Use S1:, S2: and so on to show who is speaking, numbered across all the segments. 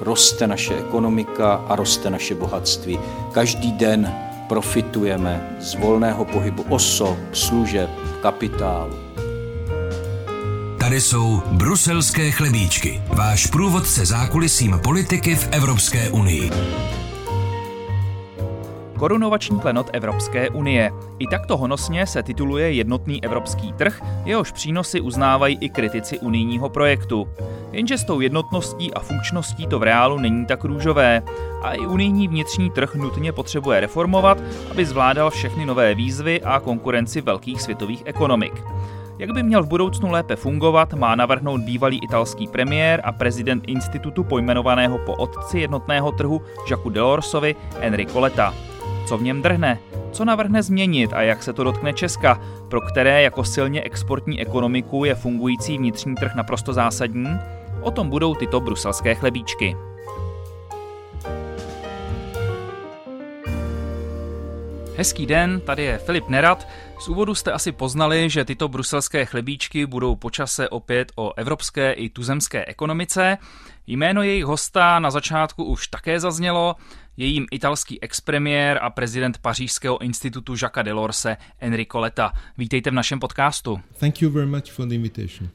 S1: roste naše ekonomika a roste naše bohatství. Každý den profitujeme z volného pohybu osob, služeb, kapitálu.
S2: Tady jsou bruselské chlebíčky, váš průvodce zákulisím politiky v Evropské unii.
S3: Korunovační klenot Evropské unie. I takto honosně se tituluje jednotný evropský trh, jehož přínosy uznávají i kritici unijního projektu. Jenže s tou jednotností a funkčností to v reálu není tak růžové a i unijní vnitřní trh nutně potřebuje reformovat, aby zvládal všechny nové výzvy a konkurenci velkých světových ekonomik. Jak by měl v budoucnu lépe fungovat, má navrhnout bývalý italský premiér a prezident institutu pojmenovaného po otci jednotného trhu Jacques Delorsovi Enrico Letta. Co v něm drhne? Co navrhne změnit a jak se to dotkne Česka, pro které jako silně exportní ekonomiku je fungující vnitřní trh naprosto zásadní? O tom budou tyto bruselské chlebíčky. Hezký den, tady je Filip Nerat. Z úvodu jste asi poznali, že tyto bruselské chlebíčky budou počase opět o evropské i tuzemské ekonomice. Jméno jejich hosta na začátku už také zaznělo, je jím italský expremiér a prezident Pařížského institutu Jacques Delorse Enrico Letta. Vítejte v našem podcastu.
S4: Thank you very much for the invitation.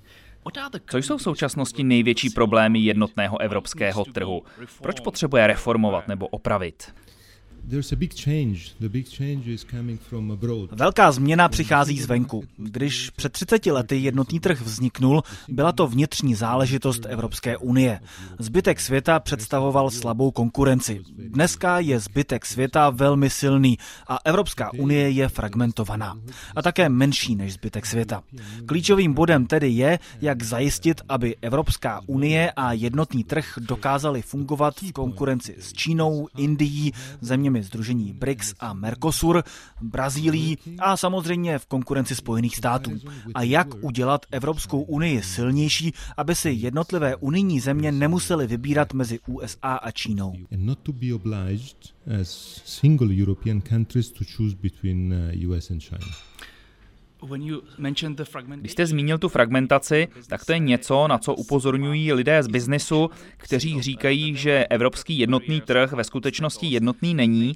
S3: Co jsou v současnosti největší problémy jednotného evropského trhu? Proč potřebuje reformovat nebo opravit?
S5: Velká změna přichází zvenku. Když před 30 lety jednotný trh vzniknul, byla to vnitřní záležitost Evropské unie. Zbytek světa představoval slabou konkurenci. Dneska je zbytek světa velmi silný a Evropská unie je fragmentovaná. A také menší než zbytek světa. Klíčovým bodem tedy je, jak zajistit, aby Evropská unie a jednotný trh dokázali fungovat v konkurenci s Čínou, Indií, zeměmi zeměmi Združení BRICS a Mercosur, Brazílií a samozřejmě v konkurenci Spojených států. A jak udělat Evropskou unii silnější, aby si jednotlivé unijní země nemusely vybírat mezi USA a Čínou.
S3: Když jste zmínil tu fragmentaci, tak to je něco, na co upozorňují lidé z biznesu, kteří říkají, že evropský jednotný trh ve skutečnosti jednotný není,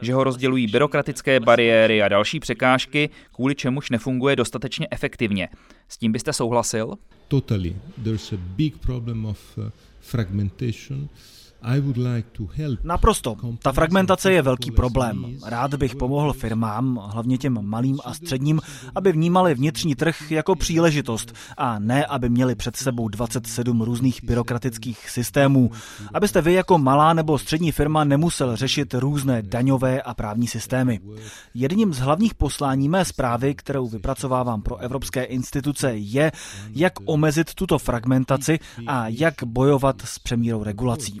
S3: že ho rozdělují byrokratické bariéry a další překážky, kvůli čemuž nefunguje dostatečně efektivně. S tím byste souhlasil?
S4: Totally. There's a big problem of uh, fragmentation.
S5: Naprosto. Ta fragmentace je velký problém. Rád bych pomohl firmám, hlavně těm malým a středním, aby vnímali vnitřní trh jako příležitost a ne, aby měli před sebou 27 různých byrokratických systémů. Abyste vy jako malá nebo střední firma nemusel řešit různé daňové a právní systémy. Jedním z hlavních poslání mé zprávy, kterou vypracovávám pro evropské instituce, je, jak omezit tuto fragmentaci a jak bojovat s přemírou regulací.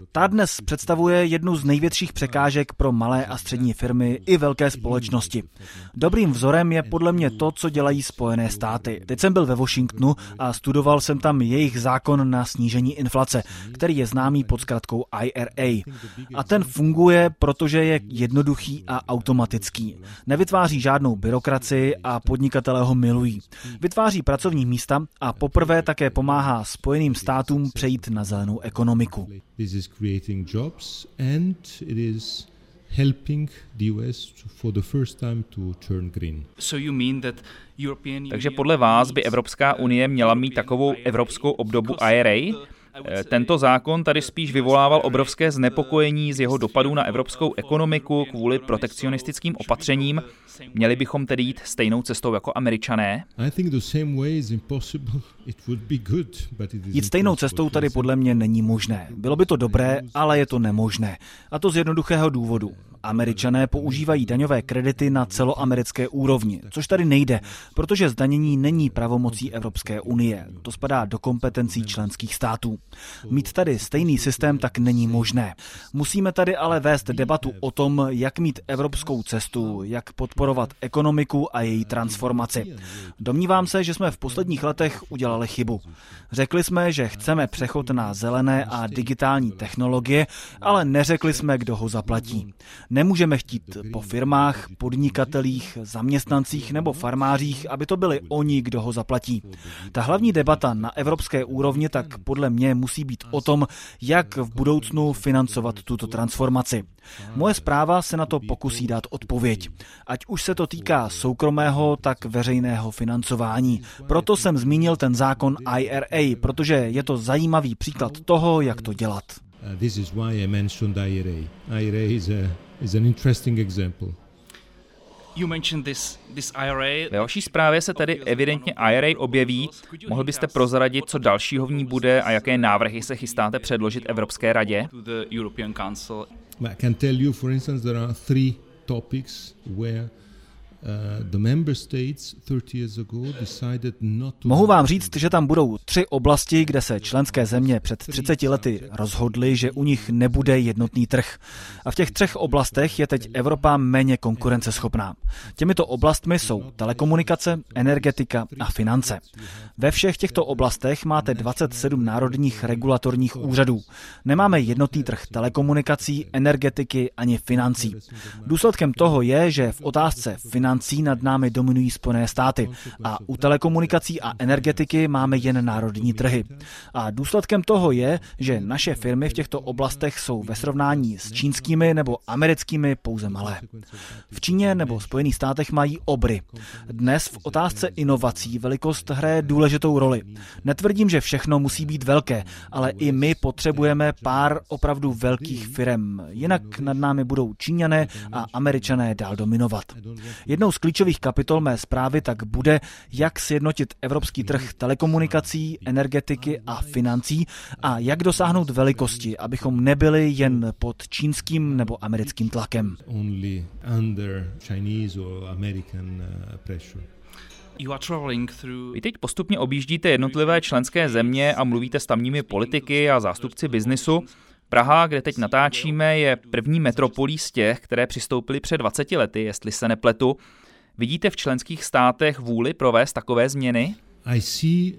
S5: Ta dnes představuje jednu z největších překážek pro malé a střední firmy i velké společnosti. Dobrým vzorem je podle mě to, co dělají Spojené státy. Teď jsem byl ve Washingtonu a studoval jsem tam jejich zákon na snížení inflace, který je známý pod zkratkou IRA. A ten funguje, protože je jednoduchý a automatický. Nevytváří žádnou byrokracii a podnikatelé ho milují. Vytváří pracovní místa a poprvé také pomáhá Spojeným státům přejít na zelenou ekonomiku. Creating jobs and it is
S3: helping the US for the first time to turn green. So you mean that European Takže podle vás by Evropská unie měla mít takovou evropskou obdobu IRA? Eh, tento zákon tady spíš vyvolával obrovské znepokojení z jeho dopadů na evropskou ekonomiku kvůli protekcionistickým opatřením. Měli bychom tedy jít stejnou cestou jako američané?
S5: Jít stejnou cestou tady podle mě není možné. Bylo by to dobré, ale je to nemožné. A to z jednoduchého důvodu. Američané používají daňové kredity na celoamerické úrovni, což tady nejde, protože zdanění není pravomocí Evropské unie. To spadá do kompetencí členských států. Mít tady stejný systém tak není možné. Musíme tady ale vést debatu o tom, jak mít evropskou cestu, jak podporovat ekonomiku a její transformaci. Domnívám se, že jsme v posledních letech udělali chybu. Řekli jsme, že chceme přechod na zelené a digitální technologie, ale neřekli jsme, kdo ho zaplatí. Nemůžeme chtít po firmách, podnikatelích, zaměstnancích nebo farmářích, aby to byli oni, kdo ho zaplatí. Ta hlavní debata na evropské úrovni tak podle mě
S4: musí být o tom, jak v budoucnu financovat tuto transformaci. Moje zpráva se na to pokusí dát odpověď. Ať už se to týká soukromého, tak veřejného financování. Proto jsem zmínil ten zákon IRA, protože je to zajímavý příklad toho, jak to dělat. Uh, this is why I mentioned IRA. IRA is, a, is an interesting example.
S6: Ve vaší zprávě se tedy evidentně IRA objeví. Mohl byste prozradit, co dalšího v ní bude a jaké návrhy se chystáte předložit Evropské radě?
S5: I can tell you, for instance, there are three topics where
S4: Mohu vám říct, že tam budou tři oblasti, kde se členské země před 30 lety rozhodly, že u nich nebude jednotný trh. A v těch třech oblastech je teď Evropa méně konkurenceschopná. Těmito oblastmi jsou telekomunikace, energetika a finance. Ve všech těchto oblastech máte 27 národních regulatorních úřadů. Nemáme jednotný trh telekomunikací, energetiky ani financí. Důsledkem toho je, že v otázce financí financí nad námi dominují Spojené státy a u telekomunikací a energetiky máme jen národní trhy. A důsledkem toho je, že naše firmy v těchto oblastech jsou ve srovnání s čínskými nebo americkými pouze malé. V Číně nebo Spojených státech mají obry. Dnes v otázce inovací velikost hraje důležitou roli. Netvrdím, že všechno musí být velké, ale i my potřebujeme pár opravdu velkých firm. Jinak nad námi budou Číňané a Američané dál dominovat. Jednou z klíčových kapitol mé zprávy tak bude, jak sjednotit evropský trh telekomunikací, energetiky a financí a jak dosáhnout velikosti, abychom nebyli jen pod čínským nebo americkým tlakem.
S6: Vy teď postupně objíždíte jednotlivé členské země a mluvíte s tamními politiky a zástupci biznisu. Praha, kde teď natáčíme, je první metropolí z těch, které přistoupily před 20 lety, jestli se nepletu. Vidíte v členských státech vůli provést takové změny? I see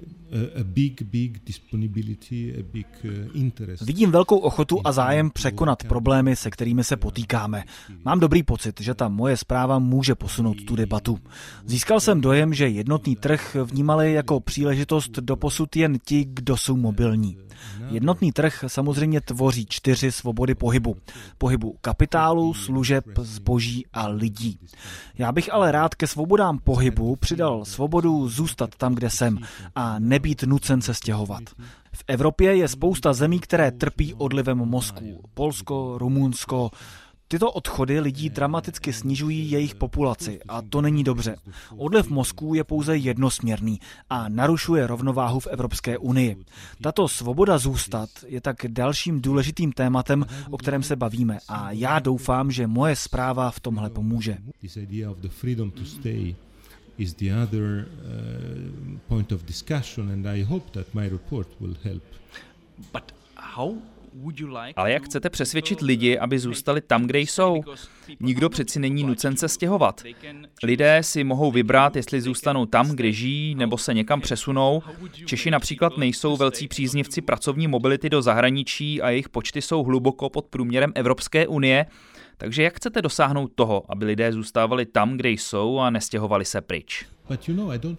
S4: a big, big disponibility, a big uh, interest. Vidím velkou ochotu a zájem překonat problémy, se kterými se potýkáme. Mám dobrý pocit, že ta moje zpráva může posunout tu debatu. Získal jsem dojem, že jednotný trh vnímali jako příležitost doposud jen ti, kdo jsou mobilní. Jednotný trh samozřejmě tvoří čtyři svobody pohybu. Pohybu kapitálu, služeb, zboží a lidí. Já bych ale rád ke svobodám pohybu přidal svobodu zůstat tam, kde jsem a nebýt nucen se stěhovat. V Evropě je spousta zemí, které trpí odlivem mozků. Polsko, Rumunsko, Tyto odchody lidí dramaticky snižují jejich populaci a to není dobře. Odliv mozků je pouze jednosměrný a narušuje rovnováhu v Evropské unii. Tato svoboda zůstat je tak dalším důležitým tématem, o kterém se bavíme a já doufám, že moje zpráva v tomhle pomůže. is the other uh, point of discussion, and I hope that my report will help.
S6: But how ale jak chcete přesvědčit lidi, aby zůstali tam, kde jsou? Nikdo přeci není nucen se stěhovat. Lidé si mohou vybrat, jestli zůstanou tam, kde žijí, nebo se někam přesunou. Češi například nejsou velcí příznivci pracovní mobility do zahraničí a jejich počty jsou hluboko pod průměrem Evropské unie. Takže jak chcete dosáhnout toho, aby lidé zůstávali tam, kde jsou a nestěhovali se pryč?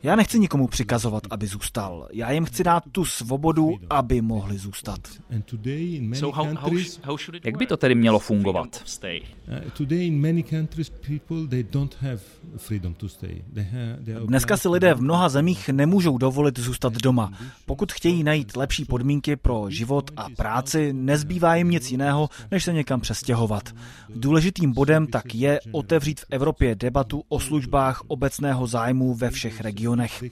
S4: Já nechci nikomu přikazovat, aby zůstal. Já jim chci dát tu svobodu, aby mohli zůstat.
S6: Jak by to tedy mělo fungovat?
S4: Dneska si lidé v mnoha zemích nemůžou dovolit zůstat doma. Pokud chtějí najít lepší podmínky pro život a práci, nezbývá jim nic jiného, než se někam přestěhovat. Důležitým bodem tak je otevřít v Evropě debatu o službách obecného zájmu ve všech regionech.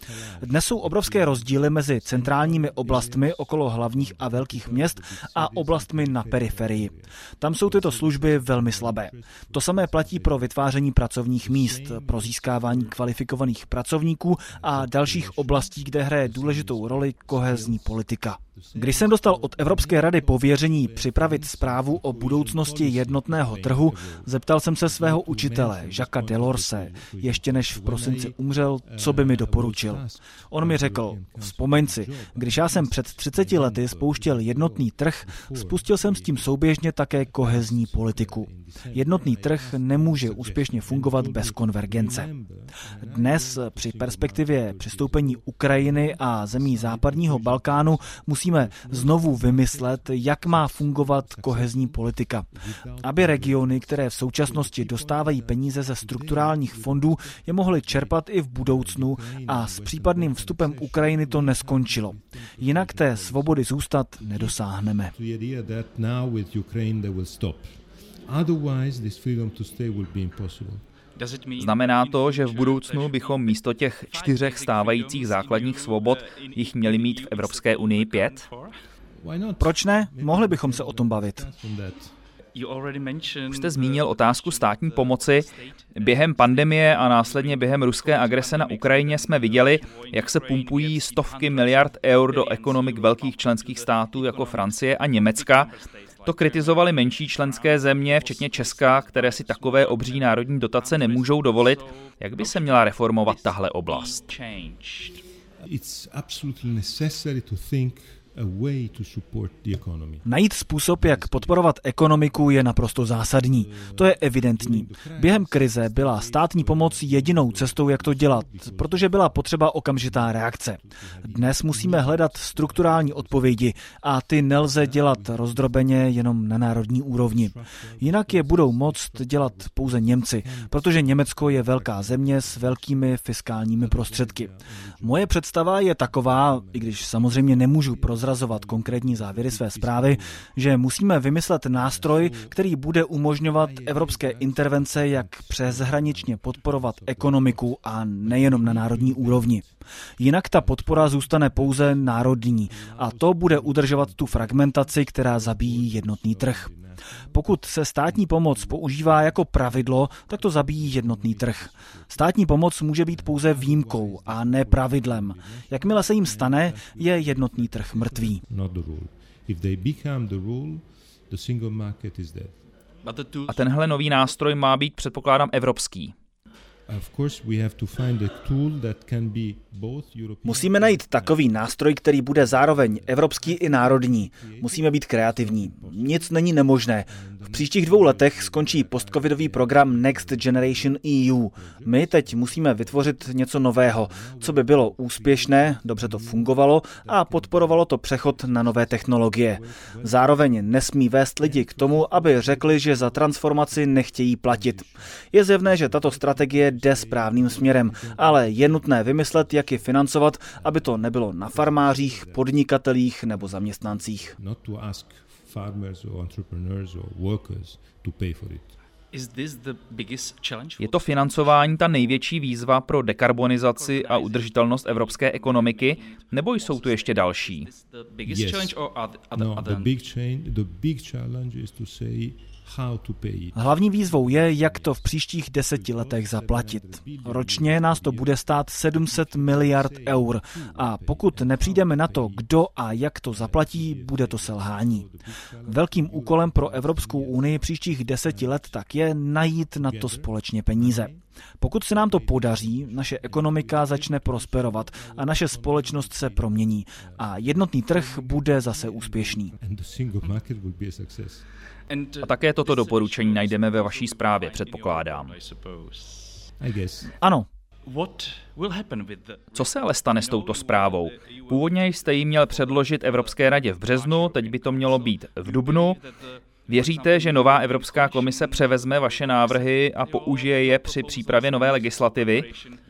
S4: Dnes jsou obrovské rozdíly mezi centrálními oblastmi okolo hlavních a velkých měst a oblastmi na periferii. Tam jsou tyto služby velmi slabé. To samé platí pro vytváření pracovních míst, pro získávání kvalifikovaných pracovníků a dalších oblastí, kde hraje důležitou roli kohezní politika. Když jsem dostal od Evropské rady pověření připravit zprávu o budoucnosti jednotného trhu, zeptal jsem se svého učitele, Jacques Delorse, ještě než v prosinci umřel, co by mi doporučil. On mi řekl, vzpomeň si, když já jsem před 30 lety spouštěl jednotný trh, spustil jsem s tím souběžně také kohezní politiku. Jednotný trh nemůže úspěšně fungovat bez konvergence. Dnes při perspektivě přistoupení Ukrajiny a zemí západního Balkánu musíme znovu vymyslet, jak má fungovat kohezní politika. Aby regiony, které v současnosti dostávají peníze ze strukturálních fondů, je mohly čerpat i v budoucnu a s případným vstupem Ukrajiny to neskončilo. Jinak té svobody zůstat nedosáhneme.
S6: Otherwise, this freedom to stay will be impossible. Znamená to, že v budoucnu bychom místo těch čtyřech stávajících základních svobod jich měli mít v Evropské unii pět?
S4: Proč ne? Mohli bychom se o tom bavit.
S6: Už jste zmínil otázku státní pomoci. Během pandemie a následně během ruské agrese na Ukrajině jsme viděli, jak se pumpují stovky miliard eur do ekonomik velkých členských států jako Francie a Německa. To kritizovali menší členské země, včetně Česka, které si takové obří národní dotace nemůžou dovolit. Jak by se měla reformovat tahle oblast? It's absolutely necessary to think
S4: Najít způsob, jak podporovat ekonomiku, je naprosto zásadní. To je evidentní. Během krize byla státní pomoc jedinou cestou, jak to dělat, protože byla potřeba okamžitá reakce. Dnes musíme hledat strukturální odpovědi a ty nelze dělat rozdrobeně jenom na národní úrovni. Jinak je budou moct dělat pouze Němci, protože Německo je velká země s velkými fiskálními prostředky. Moje představa je taková, i když samozřejmě nemůžu prozrazovat konkrétní závěry své zprávy, že musíme vymyslet nástroj, který bude umožňovat evropské intervence, jak přeshraničně podporovat ekonomiku a nejenom na národní úrovni. Jinak ta podpora zůstane pouze národní a to bude udržovat tu fragmentaci, která zabíjí jednotný trh. Pokud se státní pomoc používá jako pravidlo, tak to zabíjí jednotný trh. Státní pomoc může být pouze výjimkou a ne pravidlem. Jakmile se jim stane, je jednotný trh mrtvý.
S6: A tenhle nový nástroj má být, předpokládám, evropský.
S4: Musíme najít takový nástroj, který bude zároveň evropský i národní. Musíme být kreativní. Nic není nemožné. V příštích dvou letech skončí postcovidový program Next Generation EU. My teď musíme vytvořit něco nového, co by bylo úspěšné, dobře to fungovalo a podporovalo to přechod na nové technologie. Zároveň nesmí vést lidi k tomu, aby řekli, že za transformaci nechtějí platit. Je zjevné, že tato strategie jde správným směrem, ale je nutné vymyslet, jak ji financovat, aby to nebylo na farmářích, podnikatelích nebo zaměstnancích.
S6: Je to financování ta největší výzva pro dekarbonizaci a udržitelnost evropské ekonomiky, nebo jsou tu ještě další? Yes.
S4: No, the big challenge is to say Hlavní výzvou je, jak to v příštích deseti letech zaplatit. Ročně nás to bude stát 700 miliard eur a pokud nepřijdeme na to, kdo a jak to zaplatí, bude to selhání. Velkým úkolem pro Evropskou unii příštích deseti let tak je najít na to společně peníze. Pokud se nám to podaří, naše ekonomika začne prosperovat a naše společnost se promění a jednotný trh bude zase úspěšný.
S6: A také toto doporučení najdeme ve vaší zprávě, předpokládám.
S4: Ano.
S6: Co se ale stane s touto zprávou? Původně jste ji měl předložit Evropské radě v březnu, teď by to mělo být v dubnu. Věříte, že nová Evropská komise převezme vaše návrhy a použije je při přípravě nové legislativy?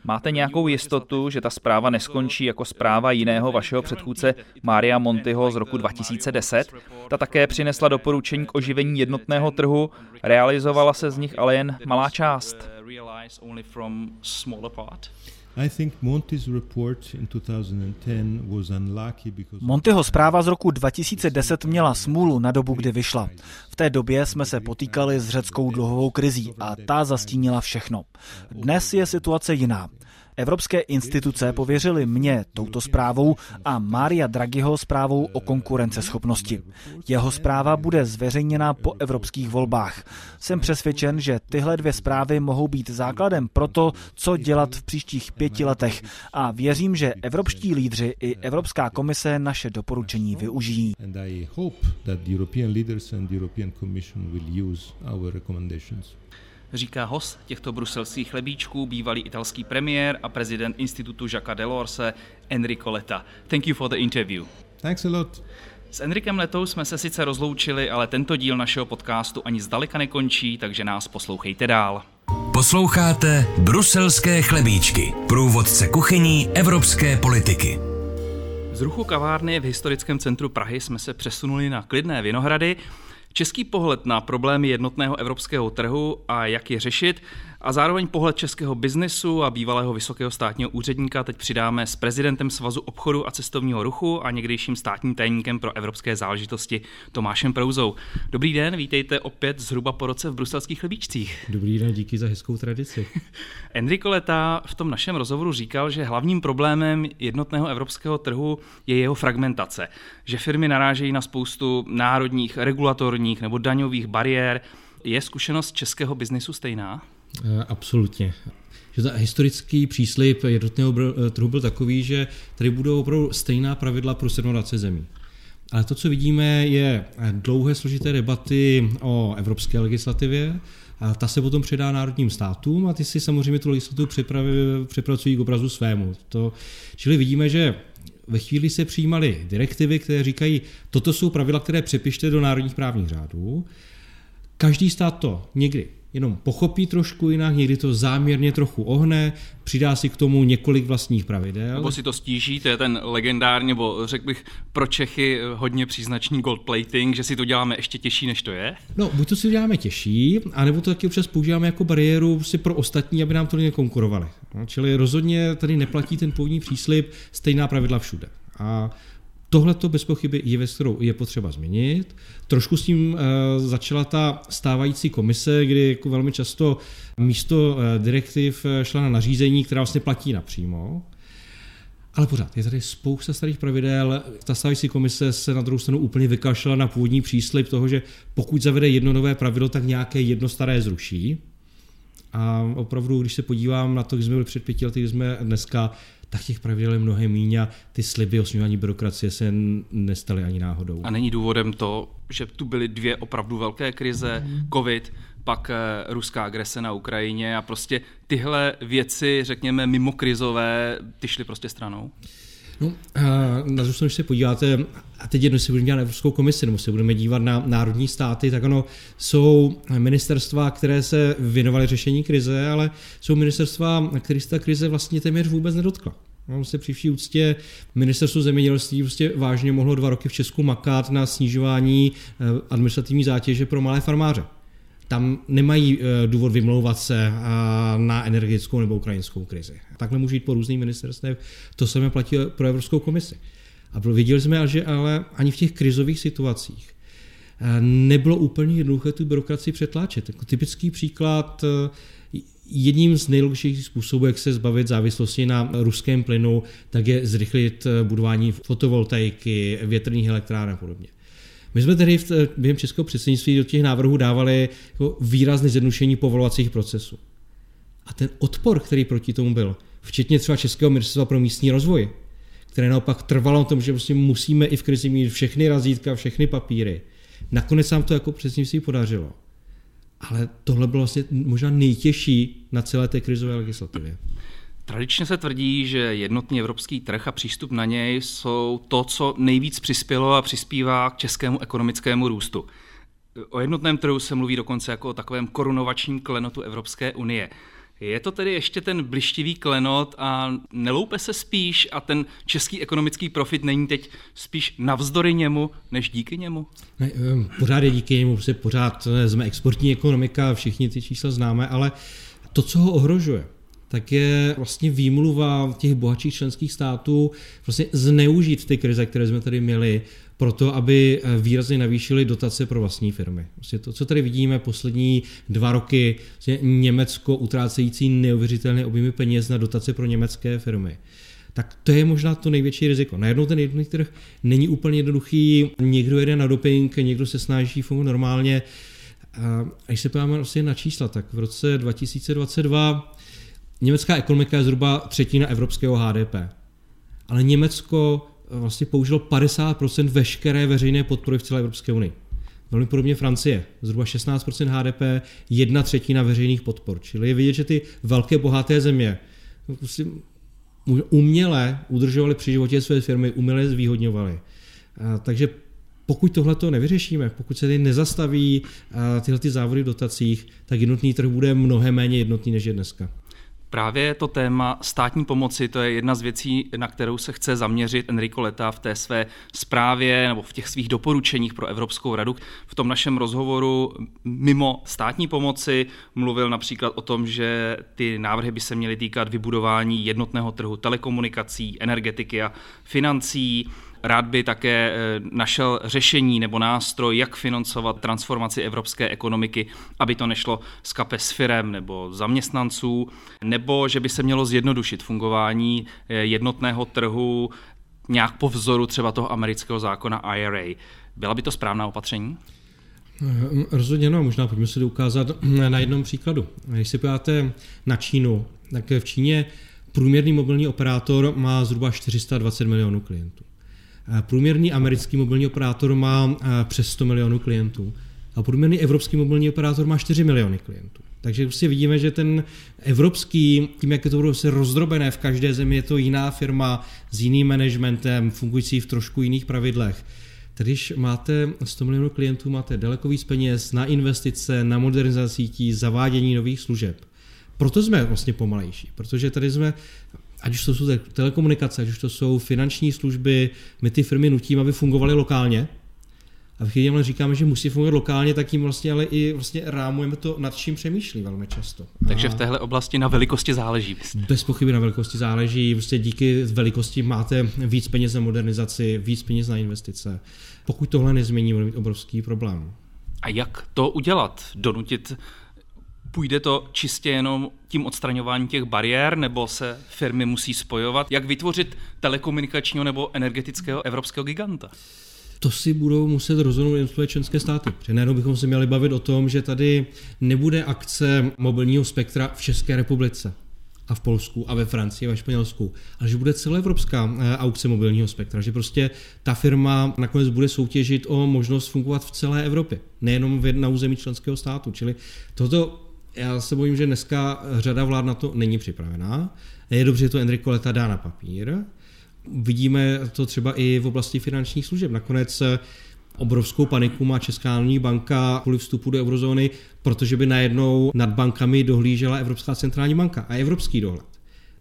S6: Máte nějakou jistotu, že ta zpráva neskončí jako zpráva jiného vašeho předchůdce Mária Montiho z roku 2010? Ta také přinesla doporučení k oživení jednotného trhu, realizovala se z nich ale jen malá část.
S4: Montyho zpráva z roku 2010 měla smůlu na dobu, kdy vyšla. V té době jsme se potýkali s řeckou dluhovou krizí a ta zastínila všechno. Dnes je situace jiná. Evropské instituce pověřily mě touto zprávou a Mária Draghiho zprávou o konkurenceschopnosti. Jeho zpráva bude zveřejněna po evropských volbách. Jsem přesvědčen, že tyhle dvě zprávy mohou být základem pro to, co dělat v příštích pěti letech a věřím, že evropští lídři i Evropská komise naše doporučení využijí.
S6: Říká host těchto bruselských chlebíčků, bývalý italský premiér a prezident institutu Jacques Delorse Enrico Letta. Thank you for the interview.
S5: Thanks a lot.
S6: S Enrikem Letou jsme se sice rozloučili, ale tento díl našeho podcastu ani zdaleka nekončí, takže nás poslouchejte dál.
S2: Posloucháte Bruselské chlebíčky, průvodce kuchyní evropské politiky.
S6: Z ruchu kavárny v historickém centru Prahy jsme se přesunuli na klidné Vinohrady. Český pohled na problémy jednotného evropského trhu a jak je řešit a zároveň pohled českého biznesu a bývalého vysokého státního úředníka teď přidáme s prezidentem Svazu obchodu a cestovního ruchu a někdejším státním tajemníkem pro evropské záležitosti Tomášem Prouzou. Dobrý den, vítejte opět zhruba po roce v bruselských chlebíčcích.
S7: Dobrý den, díky za hezkou tradici.
S6: Enrico Leta v tom našem rozhovoru říkal, že hlavním problémem jednotného evropského trhu je jeho fragmentace, že firmy narážejí na spoustu národních, regulatorních nebo daňových bariér. Je zkušenost českého biznesu stejná?
S7: Eh, absolutně. Že ta historický příslip jednotného eh, trhu byl takový, že tady budou opravdu stejná pravidla pro 27 zemí. Ale to, co vidíme, je dlouhé složité debaty o evropské legislativě, a ta se potom předá národním státům a ty si samozřejmě tu legislativu přepracují k obrazu svému. To, čili vidíme, že ve chvíli se přijímaly direktivy, které říkají, toto jsou pravidla, které přepište do národních právních řádů. Každý stát to někdy jenom pochopí trošku jinak, někdy to záměrně trochu ohne, přidá si k tomu několik vlastních pravidel.
S6: Nebo si to stíží, to je ten legendární, nebo řekl bych pro Čechy hodně příznačný gold plating, že si to děláme ještě těžší, než to je?
S7: No, buď to si děláme těžší, anebo to taky občas používáme jako bariéru si pro ostatní, aby nám to nekonkurovali. No, čili rozhodně tady neplatí ten původní příslip stejná pravidla všude. A Tohle to bez pochyby je věc, kterou je potřeba změnit. Trošku s tím uh, začala ta stávající komise, kdy jako velmi často místo uh, direktiv eh, šla na nařízení, která vlastně platí napřímo. Ale pořád, je tady spousta starých pravidel. Ta stávající komise se na druhou stranu úplně vykašla na původní příslip toho, že pokud zavede jedno nové pravidlo, tak nějaké jedno staré zruší. A opravdu, když se podívám na to, když jsme byli před pěti lety, když jsme dneska, tak těch pravidel je mnohem méně a ty sliby o snižování byrokracie se nestaly ani náhodou.
S6: A není důvodem to, že tu byly dvě opravdu velké krize, covid, pak eh, ruská agrese na Ukrajině a prostě tyhle věci, řekněme, mimo krizové, ty šly prostě stranou?
S7: No, na druhou když se podíváte, a teď jedno si budeme dělat na Evropskou komisi, nebo se budeme dívat na národní státy, tak ono jsou ministerstva, které se věnovaly řešení krize, ale jsou ministerstva, které se ta krize vlastně téměř vůbec nedotkla. No, se při vší úctě ministerstvo zemědělství prostě vážně mohlo dva roky v Česku makat na snižování eh, administrativní zátěže pro malé farmáře tam nemají eh, důvod vymlouvat se eh, na energetickou nebo ukrajinskou krizi. Takhle může jít po různých ministerstvech. To samé platí pro Evropskou komisi. A viděli jsme, že ale ani v těch krizových situacích eh, nebylo úplně jednoduché tu byrokracii přetláčet. Jako typický příklad, jedním z nejlogičtějších způsobů, jak se zbavit závislosti na ruském plynu, tak je zrychlit budování fotovoltaiky, větrných elektráren a podobně. My jsme tedy v, během českého předsednictví do těch návrhů dávali jako výrazné zjednodušení povolovacích procesů. A ten odpor, který proti tomu byl, včetně třeba Českého ministerstva pro místní rozvoj, které naopak trvalo na tom, že prostě musíme i v krizi mít všechny razítka, všechny papíry. Nakonec nám to jako předsednictví podařilo. Ale tohle bylo vlastně možná nejtěžší na celé té krizové legislativě.
S6: Tradičně se tvrdí, že jednotný evropský trh a přístup na něj jsou to, co nejvíc přispělo a přispívá k českému ekonomickému růstu. O jednotném trhu se mluví dokonce jako o takovém korunovačním klenotu Evropské unie. Je to tedy ještě ten blištivý klenot a neloupe se spíš a ten český ekonomický profit není teď spíš navzdory němu, než díky němu?
S7: Ne, pořád je díky němu, protože pořád jsme exportní ekonomika, všichni ty čísla známe, ale to, co ho ohrožuje, tak je vlastně výmluva těch bohatších členských států vlastně zneužít ty krize, které jsme tady měli, proto, aby eh, výrazně navýšili dotace pro vlastní firmy. Vlastně to, co tady vidíme poslední dva roky, vlastně Německo utrácející neuvěřitelné objemy peněz na dotace pro německé firmy tak to je možná to největší riziko. Najednou ten jednotný trh není úplně jednoduchý, někdo jede na doping, někdo se snaží fungovat normálně. A když se podíváme vlastně na čísla, tak v roce 2022 německá ekonomika je zhruba třetina evropského HDP. Ale Německo vlastně použilo 50% veškeré veřejné podpory v celé Evropské unii. Velmi podobně Francie, zhruba 16% HDP, jedna třetina veřejných podpor. Čili je vidět, že ty velké bohaté země prostě uměle udržovali při životě své firmy, uměle zvýhodňovali. Takže pokud tohle to nevyřešíme, pokud se tady nezastaví tyhle ty závody v dotacích, tak jednotný trh bude mnohem méně jednotný, než je dneska.
S6: Právě to téma státní pomoci, to je jedna z věcí, na kterou se chce zaměřit Enrico Leta v té své zprávě nebo v těch svých doporučeních pro Evropskou radu. V tom našem rozhovoru mimo státní pomoci mluvil například o tom, že ty návrhy by se měly týkat vybudování jednotného trhu telekomunikací, energetiky a financí, Rád by také eh, našel řešení nebo nástroj, jak financovat transformaci evropské ekonomiky, aby to nešlo z kapes firem nebo zaměstnanců, nebo že by se mělo zjednodušit fungování eh, jednotného trhu nějak po vzoru třeba toho amerického zákona IRA. Byla by to správná opatření?
S7: Eh, rozhodně no, možná pojďme si to ukázat na jednom příkladu. Když se podíváte na Čínu, tak v Číně průměrný mobilní operátor má zhruba 420 milionů klientů. Eh, průměrný americký mobilní operátor má eh, přes 100 milionů klientů a průměrný evropský mobilní operátor má 4 miliony klientů. Takže prostě vidíme, že ten evropský, tím jak je to prostě rozdrobené v každé zemi, je to jiná firma s jiným managementem, fungující v trošku jiných pravidlech. Tedy když máte 100 milionů klientů, máte daleko víc peněz na investice, na modernizaci sítí, zavádění nových služeb. Proto jsme vlastně pomalejší, protože tady jsme ať už to jsou telekomunikace, ať už to jsou finanční služby, my ty firmy nutíme, aby fungovaly lokálně. A když jim říkáme, že musí fungovat lokálně, tak jim vlastně ale i vlastně rámujeme to, nad čím přemýšlí velmi často.
S6: Takže v téhle oblasti na velikosti záleží.
S7: Bez pochyby na velikosti záleží. Prostě díky velikosti máte víc peněz na modernizaci, víc peněz na investice. Pokud tohle nezmění, bude mít obrovský problém.
S6: A jak to udělat? Donutit Půjde to čistě jenom tím odstraňováním těch bariér, nebo se firmy musí spojovat? Jak vytvořit telekomunikačního nebo energetického evropského giganta?
S7: to si budou muset rozhodnout jednotlivé členské státy. Protože najednou bychom se měli bavit o tom, že tady nebude akce mobilního spektra v České republice a v Polsku a ve Francii a ve Španělsku, ale že bude celoevropská eh, aukce mobilního spektra, že prostě ta firma nakonec bude soutěžit o možnost fungovat v celé Evropě, nejenom na území členského státu. Čili toto já se bojím, že dneska řada vlád na to není připravená. Je dobře, že to Enrico Leta dá na papír. Vidíme to třeba i v oblasti finančních služeb. Nakonec obrovskou paniku má Česká národní banka kvůli vstupu do eurozóny, protože by najednou nad bankami dohlížela Evropská centrální banka a evropský dohled.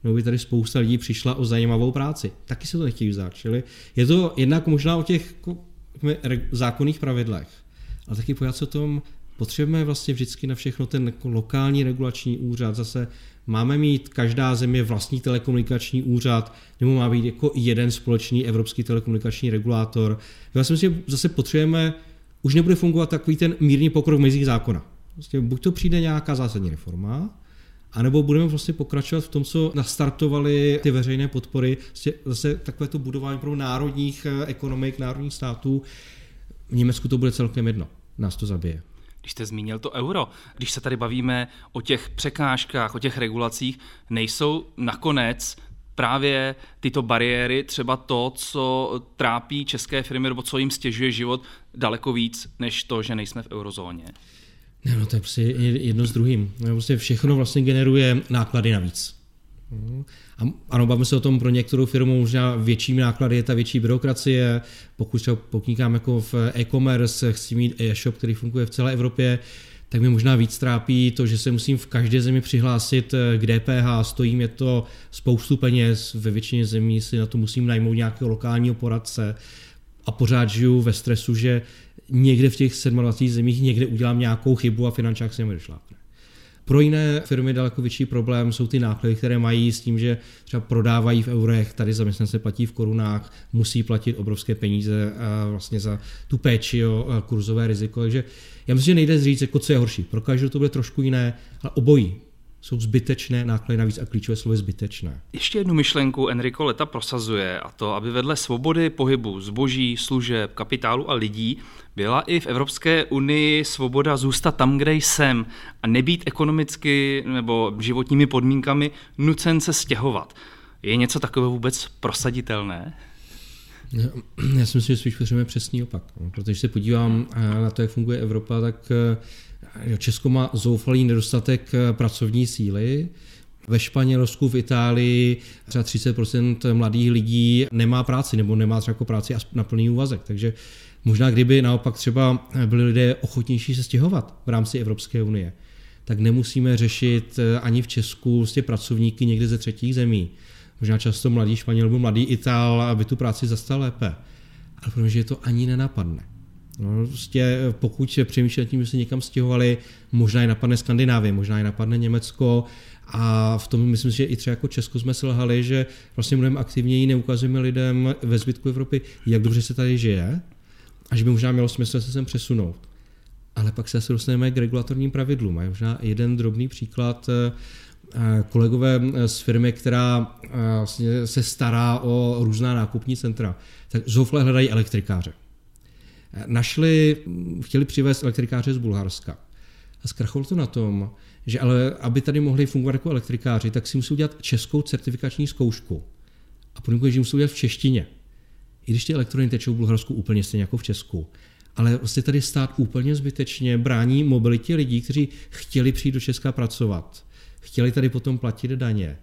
S7: No by tady spousta lidí přišla o zajímavou práci. Taky se to nechtějí vzát. Čili je to jednak možná o těch zákonných pravidlech, ale taky pojat se o tom, potřebujeme vlastně vždycky na všechno ten lokální regulační úřad. Zase máme mít každá země vlastní telekomunikační úřad, nebo má být jako jeden společný evropský telekomunikační regulátor. Já si myslím, že zase potřebujeme, už nebude fungovat takový ten mírný pokrok v mezích zákona. Vlastně buď to přijde nějaká zásadní reforma, anebo budeme vlastně pokračovat v tom, co nastartovali ty veřejné podpory, vlastně zase takové to budování pro národních eh, ekonomik, národních států. V Německu to bude celkem jedno, nás to zabije.
S6: Když jste zmínil to euro, když se tady bavíme o těch překážkách, o těch regulacích, nejsou nakonec právě tyto bariéry třeba to, co trápí české firmy nebo co jim stěžuje život daleko víc, než to, že nejsme v eurozóně?
S7: Ne, no to je prostě jedno s druhým. Prostě všechno vlastně generuje náklady navíc. A ano, bavíme se o tom pro některou firmu možná větší náklady je ta větší byrokracie. Pokud třeba podnikám jako v e-commerce, chci mít e-shop, který funguje v celé Evropě, tak mi možná víc trápí to, že se musím v každé zemi přihlásit k DPH, stojí mě to spoustu peněz, ve většině zemí si na to musím najmout nějakého lokálního poradce. A pořád žiju ve stresu, že někde v těch 27 zemích někde udělám nějakou chybu a finančák se mi došlápne Pro jiné firmy daleko větší problém jsou ty náklady, které mají s tím, že třeba prodávají v eurech, tady zaměstnance platí v korunách, musí platit obrovské peníze vlastně za tu péči o kurzové riziko. Takže já myslím, že nejde říct, jako co je horší. Pro každou to bude trošku jiné, ale obojí jsou zbytečné náklady navíc a klíčové slovo je zbytečné.
S6: Ještě jednu myšlenku Enrico Leta prosazuje a to, aby vedle svobody pohybu zboží, služeb, kapitálu a lidí byla i v Evropské unii svoboda zůstat tam, kde jsem a nebýt ekonomicky nebo životními podmínkami nucen se stěhovat. Je něco takového vůbec prosaditelné?
S7: Já si myslím, že spíš potřebujeme přesný opak. Protože když se podívám eh, na to, jak funguje Evropa, tak eh, Česko má zoufalý nedostatek eh, pracovní síly. Ve Španělsku, v Itálii třeba 30% mladých lidí nemá práci nebo nemá třeba jako práci na plný úvazek. Takže možná kdyby naopak třeba byli lidé ochotnější se stěhovat v rámci Evropské unie, tak nemusíme řešit ani v Česku vlastně pracovníky někde ze třetích zemí možná často mladý Španěl nebo mladý Itál, aby tu práci zastal lépe. Ale protože je to ani nenapadne. No, prostě pokud přemýšlí tím, že se někam stěhovali, možná i napadne Skandinávie, možná i napadne Německo a v tom myslím, že i třeba jako Česko jsme selhali, že vlastně mnohem aktivněji neukazujeme lidem ve zbytku Evropy, jak dobře se tady žije a že by možná mělo smysl se sem přesunout. Ale pak se zase dostaneme k regulatorním pravidlům. A možná jeden drobný příklad kolegové z firmy, která vlastně se stará o různá nákupní centra, tak zoufle hledají elektrikáře. Našli, chtěli přivést elektrikáře z Bulharska. A zkrachovalo to na tom, že ale aby tady mohli fungovat jako elektrikáři, tak si musí udělat českou certifikační zkoušku. A podmínku že musí udělat v češtině. I když ty elektrony tečou v Bulharsku úplně stejně jako v Česku. Ale vlastně tady stát úplně zbytečně brání mobilitě lidí, kteří chtěli přijít do Česka pracovat chtěli tady potom platit daně.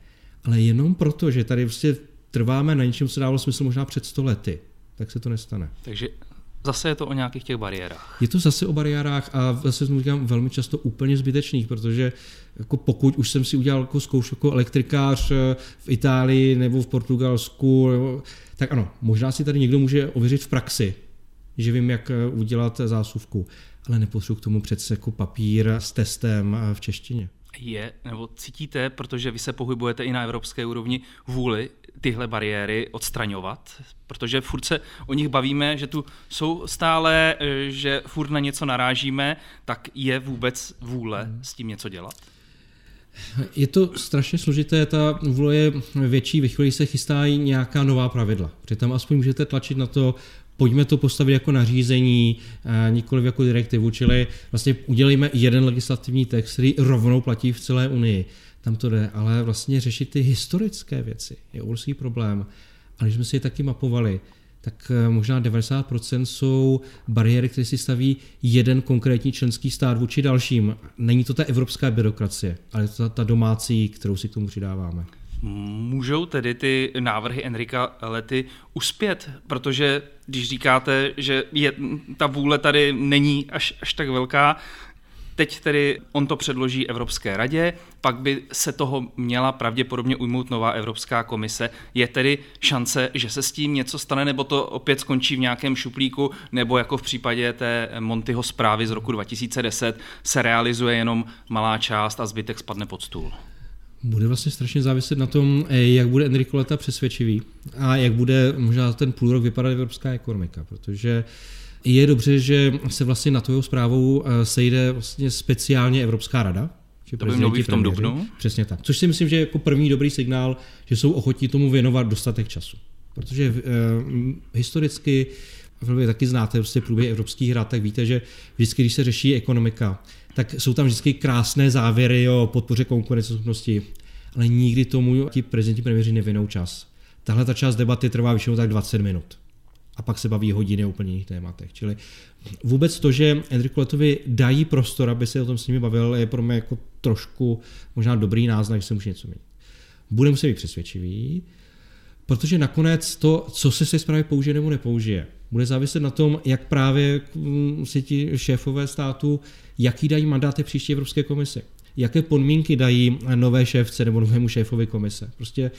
S7: Ale jenom proto, že tady prostě trváme na něčem, co dávalo smysl možná před 100 lety, tak se to nestane.
S6: Takže zase je to o nějakých těch bariérách.
S7: Je to zase o bariérách a zase říkám velmi často úplně zbytečných, protože jako pokud už jsem si udělal jako zkoušku jako elektrikář eh, v Itálii nebo v Portugalsku, nebo, tak ano, možná si tady někdo může ověřit v praxi, že vím, jak eh, udělat zásuvku, ale nepotřebuji k tomu přece jako papír s testem eh, v češtině
S6: je, nebo cítíte, protože vy se pohybujete i na evropské úrovni, vůli tyhle bariéry odstraňovat? Protože furt se o nich bavíme, že tu jsou stále, eh, že furt na něco narážíme, tak je vůbec vůle s tím něco dělat?
S7: Je to strašně složité, ta vůle je větší, ve chvíli se chystají nějaká nová pravidla. Protože tam aspoň můžete tlačit na to, pojďme to postavit jako nařízení, eh, nikoliv jako direktivu, čili vlastně udělejme jeden legislativní text, který rovnou platí v celé Unii. Tam to jde, ale vlastně řešit ty historické věci je obrovský problém. A když jsme si je taky mapovali, tak eh, možná 90% jsou bariéry, které si staví jeden konkrétní členský stát vůči dalším. Není to ta evropská byrokracie, ale je to ta, ta domácí, kterou si k tomu přidáváme.
S6: Můžou tedy ty návrhy Enrika Lety uspět, protože když říkáte, že je, ta vůle tady není až, až tak velká, Teď tedy on to předloží Evropské radě, pak by se toho měla pravděpodobně ujmout nová Evropská komise. Je tedy šance, že se s tím něco stane, nebo to opět skončí v nějakém šuplíku, nebo jako v případě té Montyho zprávy z roku 2010 se realizuje jenom malá část a zbytek spadne pod stůl?
S7: Bude vlastně strašně záviset na tom, eh, jak bude Enrico Leta přesvědčivý a jak bude možná ten půl rok vypadat evropská ekonomika, protože je dobře, že se vlastně na tou zprávou eh, sejde vlastně speciálně Evropská rada,
S6: to by mělo být v tom dubnu.
S7: Přesně tak. Což si myslím, že je jako první dobrý signál, že jsou ochotní tomu věnovat dostatek času. Protože uh, historicky, vy taky znáte prostě průběh evropských hrad, tak víte, že vždycky, když se řeší ekonomika, tak jsou tam vždycky krásné závěry o podpoře konkurenceschopnosti, ale nikdy tomu ti prezidenti premiéři nevinou čas. Tahle ta část debaty trvá většinou tak 20 minut. A pak se baví hodiny o úplně jiných tématech. Čili vůbec to, že Enrico Letovi dají prostor, aby se o tom s nimi bavil, je pro mě jako trošku možná dobrý náznak, že se může něco mít. Bude muset být přesvědčivý, protože nakonec to, co se se zprávě použije nebo nepoužije, bude záviset na tom, jak právě mm, si ti šéfové státu, jaký dají mandáty příští Evropské komise. Jaké podmínky dají nové šéfce nebo novému šéfovi komise. Prostě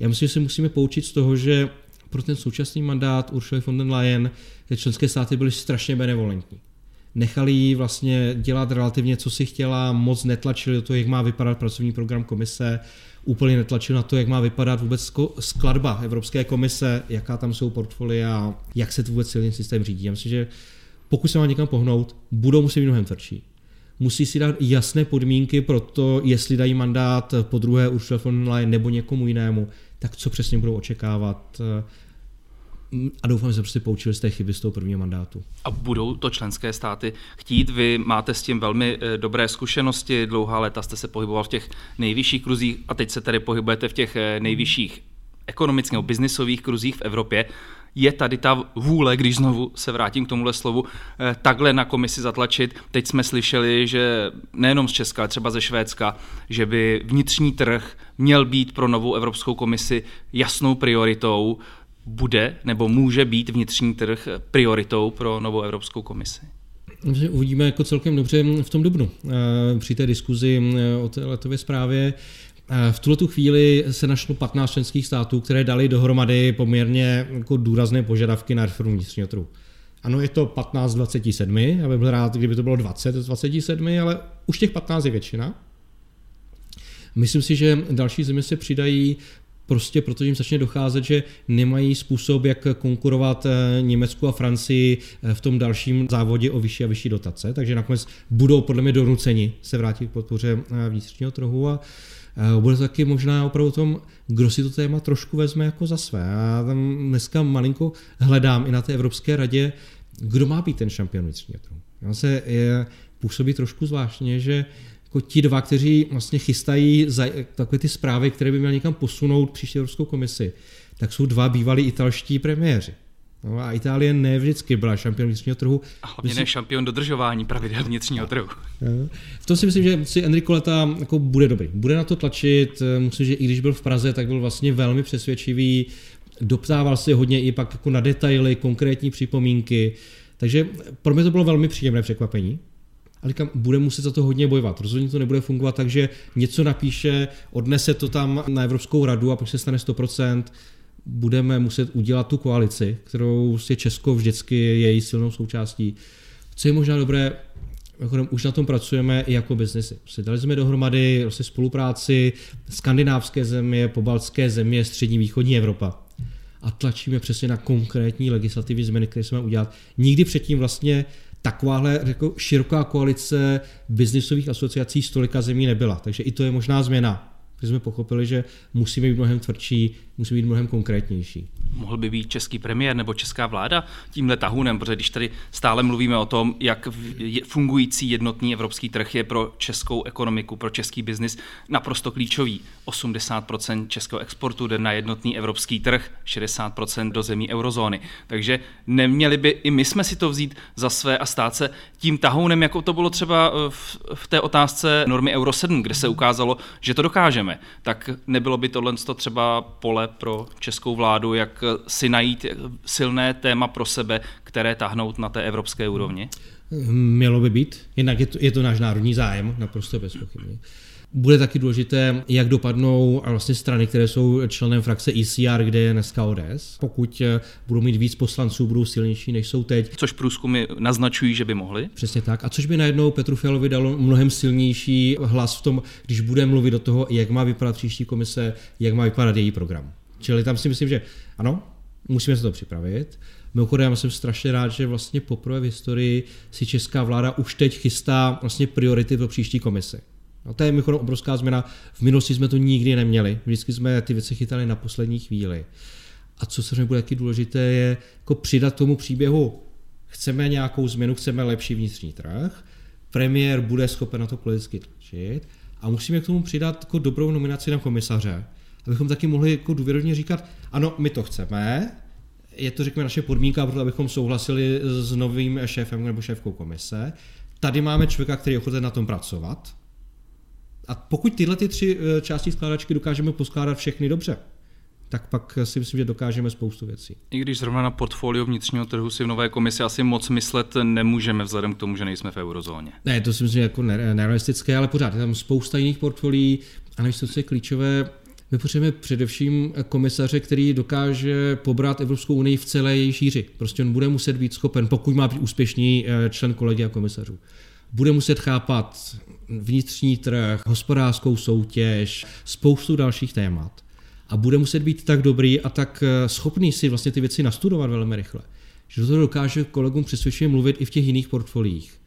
S7: já myslím, že si musíme poučit z toho, že pro ten současný mandát Ursula von der Leyen členské státy byly strašně benevolentní. nechali ji vlastně dělat relativně, co si chtěla, moc netlačili do toho, jak má vypadat pracovní program komise, úplně netlačil na to, jak má vypadat vůbec skladba Evropské komise, jaká tam jsou portfolia, jak se vůbec celý systém řídí. Já myslím, že pokud se má někam pohnout, budou muset být mnohem tvrdší. Musí si dát jasné podmínky pro to, jestli dají mandát po druhé Ursula von Leyen nebo někomu jinému, tak co přesně budou očekávat a doufám, že se prostě poučili z té chyby z toho prvního mandátu.
S6: A budou to členské státy chtít? Vy máte s tím velmi eh, dobré zkušenosti, dlouhá léta jste se pohyboval v těch nejvyšších kruzích a teď se tady pohybujete v těch eh, nejvyšších ekonomických nebo biznisových kruzích v Evropě. Je tady ta vůle, když znovu se vrátím k tomuhle slovu, eh, takhle na komisi zatlačit. Teď jsme slyšeli, že nejenom z Česka, ale třeba ze Švédska, že by vnitřní trh měl být pro novou Evropskou komisi jasnou prioritou bude nebo může být vnitřní trh prioritou pro novou Evropskou komisi?
S7: Uvidíme jako celkem dobře v tom dubnu. Eh, při té diskuzi eh, o té letové zprávě v tuhle tu chvíli se našlo 15 členských států, které dali dohromady poměrně jako důrazné požadavky na reformu vnitřního trhu. Ano, je to 15 z 27, já bych byl rád, kdyby to bylo 20 z 27, ale už těch 15 je většina. Myslím si, že další země se přidají prostě protože jim začne docházet, že nemají způsob, jak konkurovat eh, Německu a Francii eh, v tom dalším závodě o vyšší a vyšší dotace, takže nakonec budou podle mě donuceni se vrátit k podpoře eh, vnitřního trhu a bude to taky možná opravdu o tom, kdo si to téma trošku vezme jako za své. Já tam dneska malinko hledám i na té Evropské radě, kdo má být ten šampion vnitřního trhu. Já se je, působí trošku zvláštně, že jako ti dva, kteří vlastně chystají za, takové ty zprávy, které by měly někam posunout příští Evropskou komisi, tak jsou dva bývalí italští premiéři. No a Itálie ne vždycky byla šampion vnitřního trhu.
S6: A hlavně myslím, ne šampion dodržování pravidel vnitřního trhu.
S7: V tom si myslím, že si Enrico Leta jako bude dobrý. Bude na to tlačit. Myslím, že i když byl v Praze, tak byl vlastně velmi přesvědčivý. Doptával se hodně i pak jako na detaily, konkrétní připomínky. Takže pro mě to bylo velmi příjemné překvapení ale říkám, bude muset za to hodně bojovat. Rozhodně to nebude fungovat tak, že něco napíše, odnese to tam na Evropskou radu a pak se stane 100%, budeme muset udělat tu koalici, kterou je Česko vždycky je její silnou součástí. Co je možná dobré, už na tom pracujeme i jako biznesy. Dali jsme dohromady vlastně spolupráci skandinávské země, pobaltské země, střední východní Evropa a tlačíme přesně na konkrétní legislativní změny, které jsme udělat. Nikdy předtím vlastně takováhle jako široká koalice biznisových asociací z tolika zemí nebyla. Takže i to je možná změna. Protože jsme pochopili, že musíme být mnohem tvrdší, musíme být mnohem konkrétnější
S6: mohl by být český premiér nebo česká vláda tímhle tahunem, protože když tady stále mluvíme o tom, jak fungující jednotný evropský trh je pro českou ekonomiku, pro český biznis naprosto klíčový. 80% českého exportu jde na jednotný evropský trh, 60% do zemí eurozóny. Takže neměli by i my jsme si to vzít za své a stát se tím tahounem, jako to bylo třeba eh, v, v té otázce normy Euro 7, kde se ukázalo, že to dokážeme. Tak nebylo by tohle třeba pole pro českou vládu, jak si najít silné téma pro sebe, které tahnout na té evropské úrovni?
S7: Mělo by být, jinak je to, je to náš národní zájem, naprosto bezpochybně. Bude taky důležité, jak dopadnou a vlastně strany, které jsou členem frakce ECR, kde je dneska ODS. Pokud eh, budou mít víc poslanců, budou silnější, než jsou teď.
S6: Což průzkumy naznačují, že by mohli.
S7: Přesně tak. A což by najednou Petru Fialovi dalo mnohem silnější hlas v tom, když bude mluvit do toho, jak má vypadat příští komise, jak má vypadat její program. Čili tam si myslím, že ano, musíme se to připravit. Mimochodem, já jsem strašně rád, že vlastně poprvé v historii si česká vláda už teď chystá vlastně priority pro příští komisi. No, to je mimochodem obrovská změna. V minulosti jsme to nikdy neměli. Vždycky jsme ty věci chytali na poslední chvíli. A co se bude taky důležité, je jako přidat tomu příběhu. Chceme nějakou změnu, chceme lepší vnitřní trh. Premiér bude schopen na to politicky tlačit. A musíme k tomu přidat jako dobrou nominaci na komisaře, abychom taky mohli jako důvěrodně říkat, ano, my to chceme, je to, řekněme, naše podmínka pro to, abychom souhlasili s novým šéfem nebo šéfkou komise. Tady máme člověka, který je ochoten na tom pracovat. A pokud tyhle ty tři eh, části skládačky dokážeme poskládat všechny dobře, tak pak si myslím, že dokážeme spoustu věcí.
S6: I když zrovna na portfolio vnitřního trhu si v nové komisi asi moc myslet nemůžeme vzhledem k tomu, že nejsme v eurozóně.
S7: Ne, to si myslím, že jako nerealistické, ale pořád je tam spousta jiných portfolií a nevíš, co je klíčové, My potřebujeme především komisaře, který dokáže pobrat Evropskou unii v celé její šíři. Prostě on bude muset být schopen, pokud má být úspěšný eh, člen kolegia komisařů. Bude muset chápat vnitřní trh, hospodářskou soutěž, spoustu dalších témat. A bude muset být tak dobrý a tak eh, schopný si vlastně ty věci nastudovat velmi rychle, že to dokáže kolegům přesvědčivě mluvit i v těch jiných portfoliích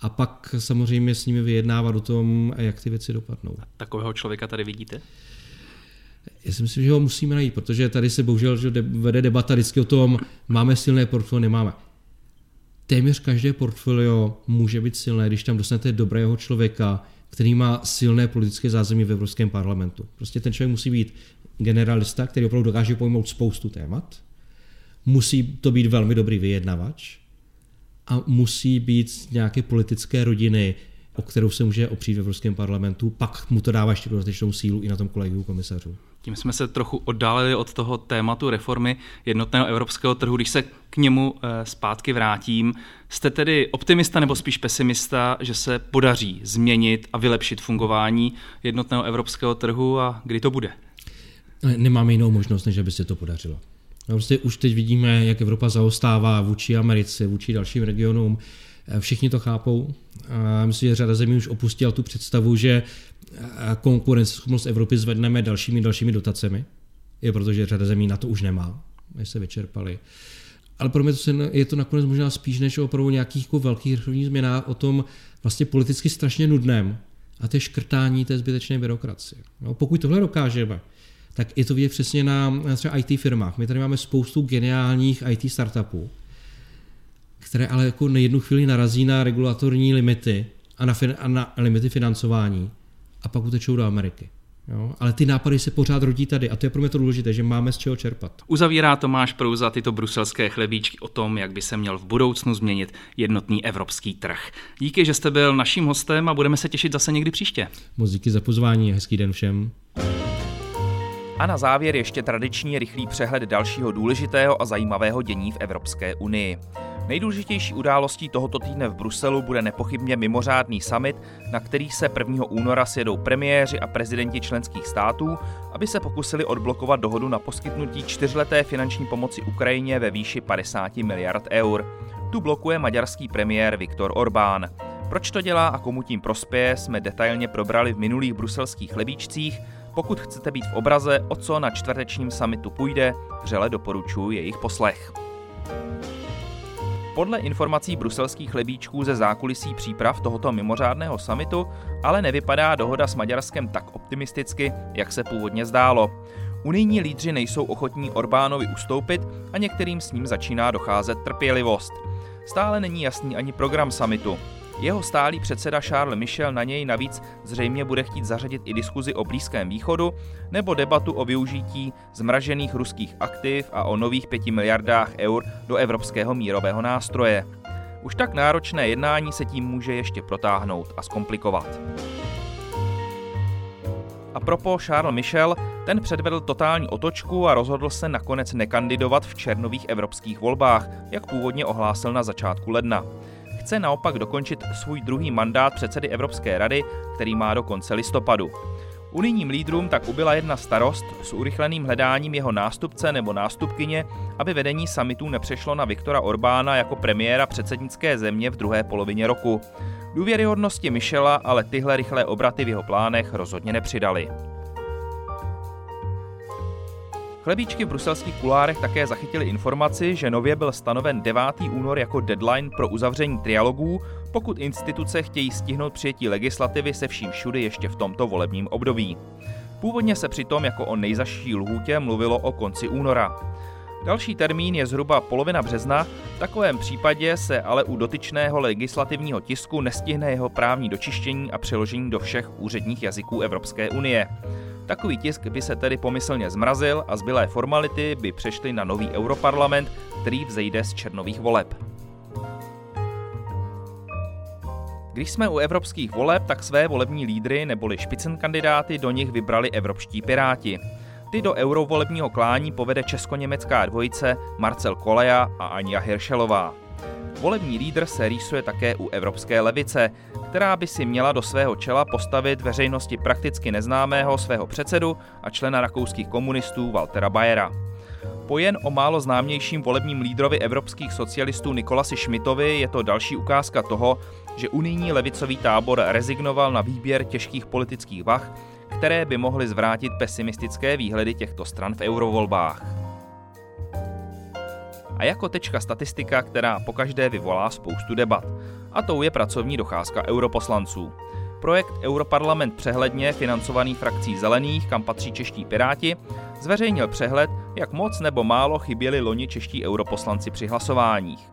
S7: a pak samozřejmě s nimi vyjednávat o tom, jak ty věci dopadnou. A
S3: takového člověka tady vidíte?
S7: Já si myslím, že ho musíme najít, protože tady se bohužel že vede debata vždycky o tom, máme silné portfolio, nemáme. Téměř každé portfolio může být silné, když tam dostanete dobrého člověka, který má silné politické zázemí v Evropském parlamentu. Prostě ten člověk musí být generalista, který opravdu dokáže pojmout spoustu témat, musí to být velmi dobrý vyjednavač a musí být z nějaké politické rodiny, o kterou se může opřít v Evropském parlamentu, pak mu to dává ještě dodatečnou sílu i na tom kolegiu komisařů.
S3: Tím jsme se trochu oddálili od toho tématu reformy jednotného evropského trhu. Když se k němu eh, zpátky vrátím, jste tedy optimista nebo spíš pesimista, že se podaří změnit a vylepšit fungování jednotného evropského trhu a kdy to bude?
S7: Nemáme jinou možnost, než aby se to podařilo. No, prostě už teď vidíme, jak Evropa zaostává vůči Americe, vůči dalším regionům. Eh, všichni to chápou. Myslím, že řada zemí už opustila tu představu, že konkurenceschopnost Evropy zvedneme dalšími dalšími dotacemi, je protože řada zemí na to už nemá, my se vyčerpali. Ale pro mě to je to nakonec možná spíš než opravdu nějakých jako velkých reformních změnách o tom vlastně politicky strašně nudném a to škrtání té zbytečné byrokracie. No, pokud tohle dokážeme, tak je to vidět přesně na, na třeba IT firmách. My tady máme spoustu geniálních IT startupů, které ale jako na jednu chvíli narazí na regulatorní limity a na, fin, a na limity financování a pak utečou do Ameriky. Jo? Ale ty nápady se pořád rodí tady a to je pro mě to důležité, že máme z čeho čerpat.
S3: Uzavírá Tomáš Prouza tyto bruselské chlebíčky o tom, jak by se měl v budoucnu změnit jednotný evropský trh. Díky, že jste byl naším hostem a budeme se těšit zase někdy příště.
S7: Moc díky za pozvání, hezký den všem.
S3: A na závěr ještě tradiční rychlý přehled dalšího důležitého a zajímavého dění v Evropské unii. Nejdůležitější událostí tohoto týdne v Bruselu bude nepochybně mimořádný summit, na který se 1. února sjedou premiéři a prezidenti členských států, aby se pokusili odblokovat dohodu na poskytnutí čtyřleté finanční pomoci Ukrajině ve výši 50 miliard eur. Tu blokuje maďarský premiér Viktor Orbán. Proč to dělá a komu tím prospěje, jsme detailně probrali v minulých bruselských lebíčcích. Pokud chcete být v obraze, o co na čtvrtečním samitu půjde, vřele doporučuji jejich poslech. Podle informací bruselských lebíčků ze zákulisí příprav tohoto mimořádného samitu ale nevypadá dohoda s Maďarskem tak optimisticky, jak se původně zdálo. Unijní lídři nejsou ochotní Orbánovi ustoupit a některým s ním začíná docházet trpělivost. Stále není jasný ani program samitu. Jeho stálý předseda Charles Michel na něj navíc zřejmě bude chtít zařadit i diskuzi o Blízkém východu nebo debatu o využití zmražených ruských aktiv a o nových 5 miliardách eur do evropského mírového nástroje. Už tak náročné jednání se tím může ještě protáhnout a zkomplikovat. A propo Charles Michel, ten předvedl totální otočku a rozhodl se nakonec nekandidovat v černových evropských volbách, jak původně ohlásil na začátku ledna chce naopak dokončit svůj druhý mandát předsedy Evropské rady, který má do konce listopadu. Unijním lídrům tak ubyla jedna starost s urychleným hledáním jeho nástupce nebo nástupkyně, aby vedení samitu nepřešlo na Viktora Orbána jako premiéra předsednické země v druhé polovině roku. Důvěryhodnosti Michela ale tyhle rychlé obraty v jeho plánech rozhodně nepřidali. Chlebíčky v bruselských kulárech také zachytili informaci, že nově byl stanoven 9. únor jako deadline pro uzavření trialogů, pokud instituce chtějí stihnout přijetí legislativy se vším všudy ještě v tomto volebním období. Původně se přitom jako o nejzaší lhůtě mluvilo o konci února. Další termín je zhruba polovina března, v takovém případě se ale u dotyčného legislativního tisku nestihne jeho právní dočištění a přeložení do všech úředních jazyků Evropské unie. Takový tisk by se tedy pomyslně zmrazil a zbylé formality by přešly na nový europarlament, který vzejde z černových voleb. Když jsme u evropských voleb, tak své volební lídry neboli špicen kandidáty do nich vybrali evropští piráti. Ty do eurovolebního klání povede česko-německá dvojice Marcel Koleja a Anja Hiršelová. Volební lídr se rýsuje také u evropské levice, která by si měla do svého čela postavit veřejnosti prakticky neznámého svého předsedu a člena rakouských komunistů Waltera Bayera. Po jen o málo známějším volebním lídrovi evropských socialistů Nikolasi Schmidtovi je to další ukázka toho, že unijní levicový tábor rezignoval na výběr těžkých politických vah, které by mohly zvrátit pesimistické výhledy těchto stran v eurovolbách. A jako tečka statistika, která pokaždé vyvolá spoustu debat. A tou je pracovní docházka europoslanců. Projekt Europarlament přehledně, financovaný frakcí Zelených, kam patří čeští piráti, zveřejnil přehled, jak moc nebo málo chyběli loni čeští europoslanci při hlasováních.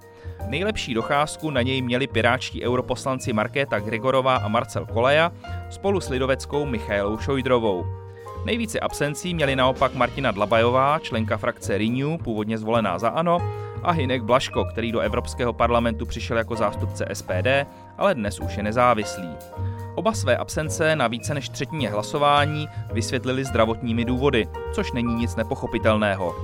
S3: Nejlepší docházku na něj měli piráčtí europoslanci Markéta Grigorová a Marcel Koleja spolu s lidoveckou Michailou Šojdrovou. Nejvíce absencí měli naopak Martina Dlabajová, členka frakce Renew, původně zvolená za ANO, a Hinek Blaško, který do Evropského parlamentu přišel jako zástupce SPD, ale dnes už je nezávislý. Oba své absence na více než třetině hlasování vysvětlili zdravotními důvody, což není nic nepochopitelného.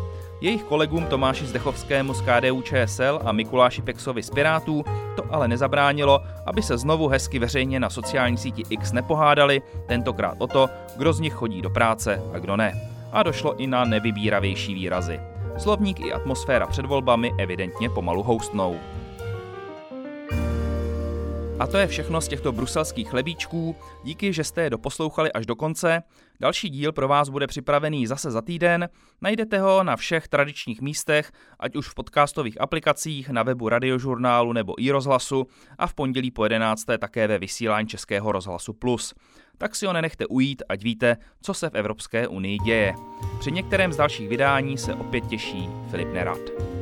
S3: Jejich kolegům Tomáši Zdechovskému z KDU ČSL a Mikuláši Pexovi z Pirátů to ale nezabránilo, aby se znovu hezky veřejně na sociální síti X nepohádali, tentokrát o to, kdo z nich chodí do práce a kdo ne. A došlo i na nevybíravější výrazy. Slovník i atmosféra před volbami evidentně pomalu houstnou. A to je všechno z těchto bruselských chlebíčků. Díky, že jste je doposlouchali až do konce. Další díl pro vás bude připravený zase za týden. Najdete ho na všech tradičních místech, ať už v podcastových aplikacích, na webu radiožurnálu nebo i rozhlasu a v pondělí po 11. také ve vysílání Českého rozhlasu Plus. Tak si ho nenechte ujít, ať víte, co se v Evropské unii děje. Při některém z dalších vydání se opět těší Filip Nerad.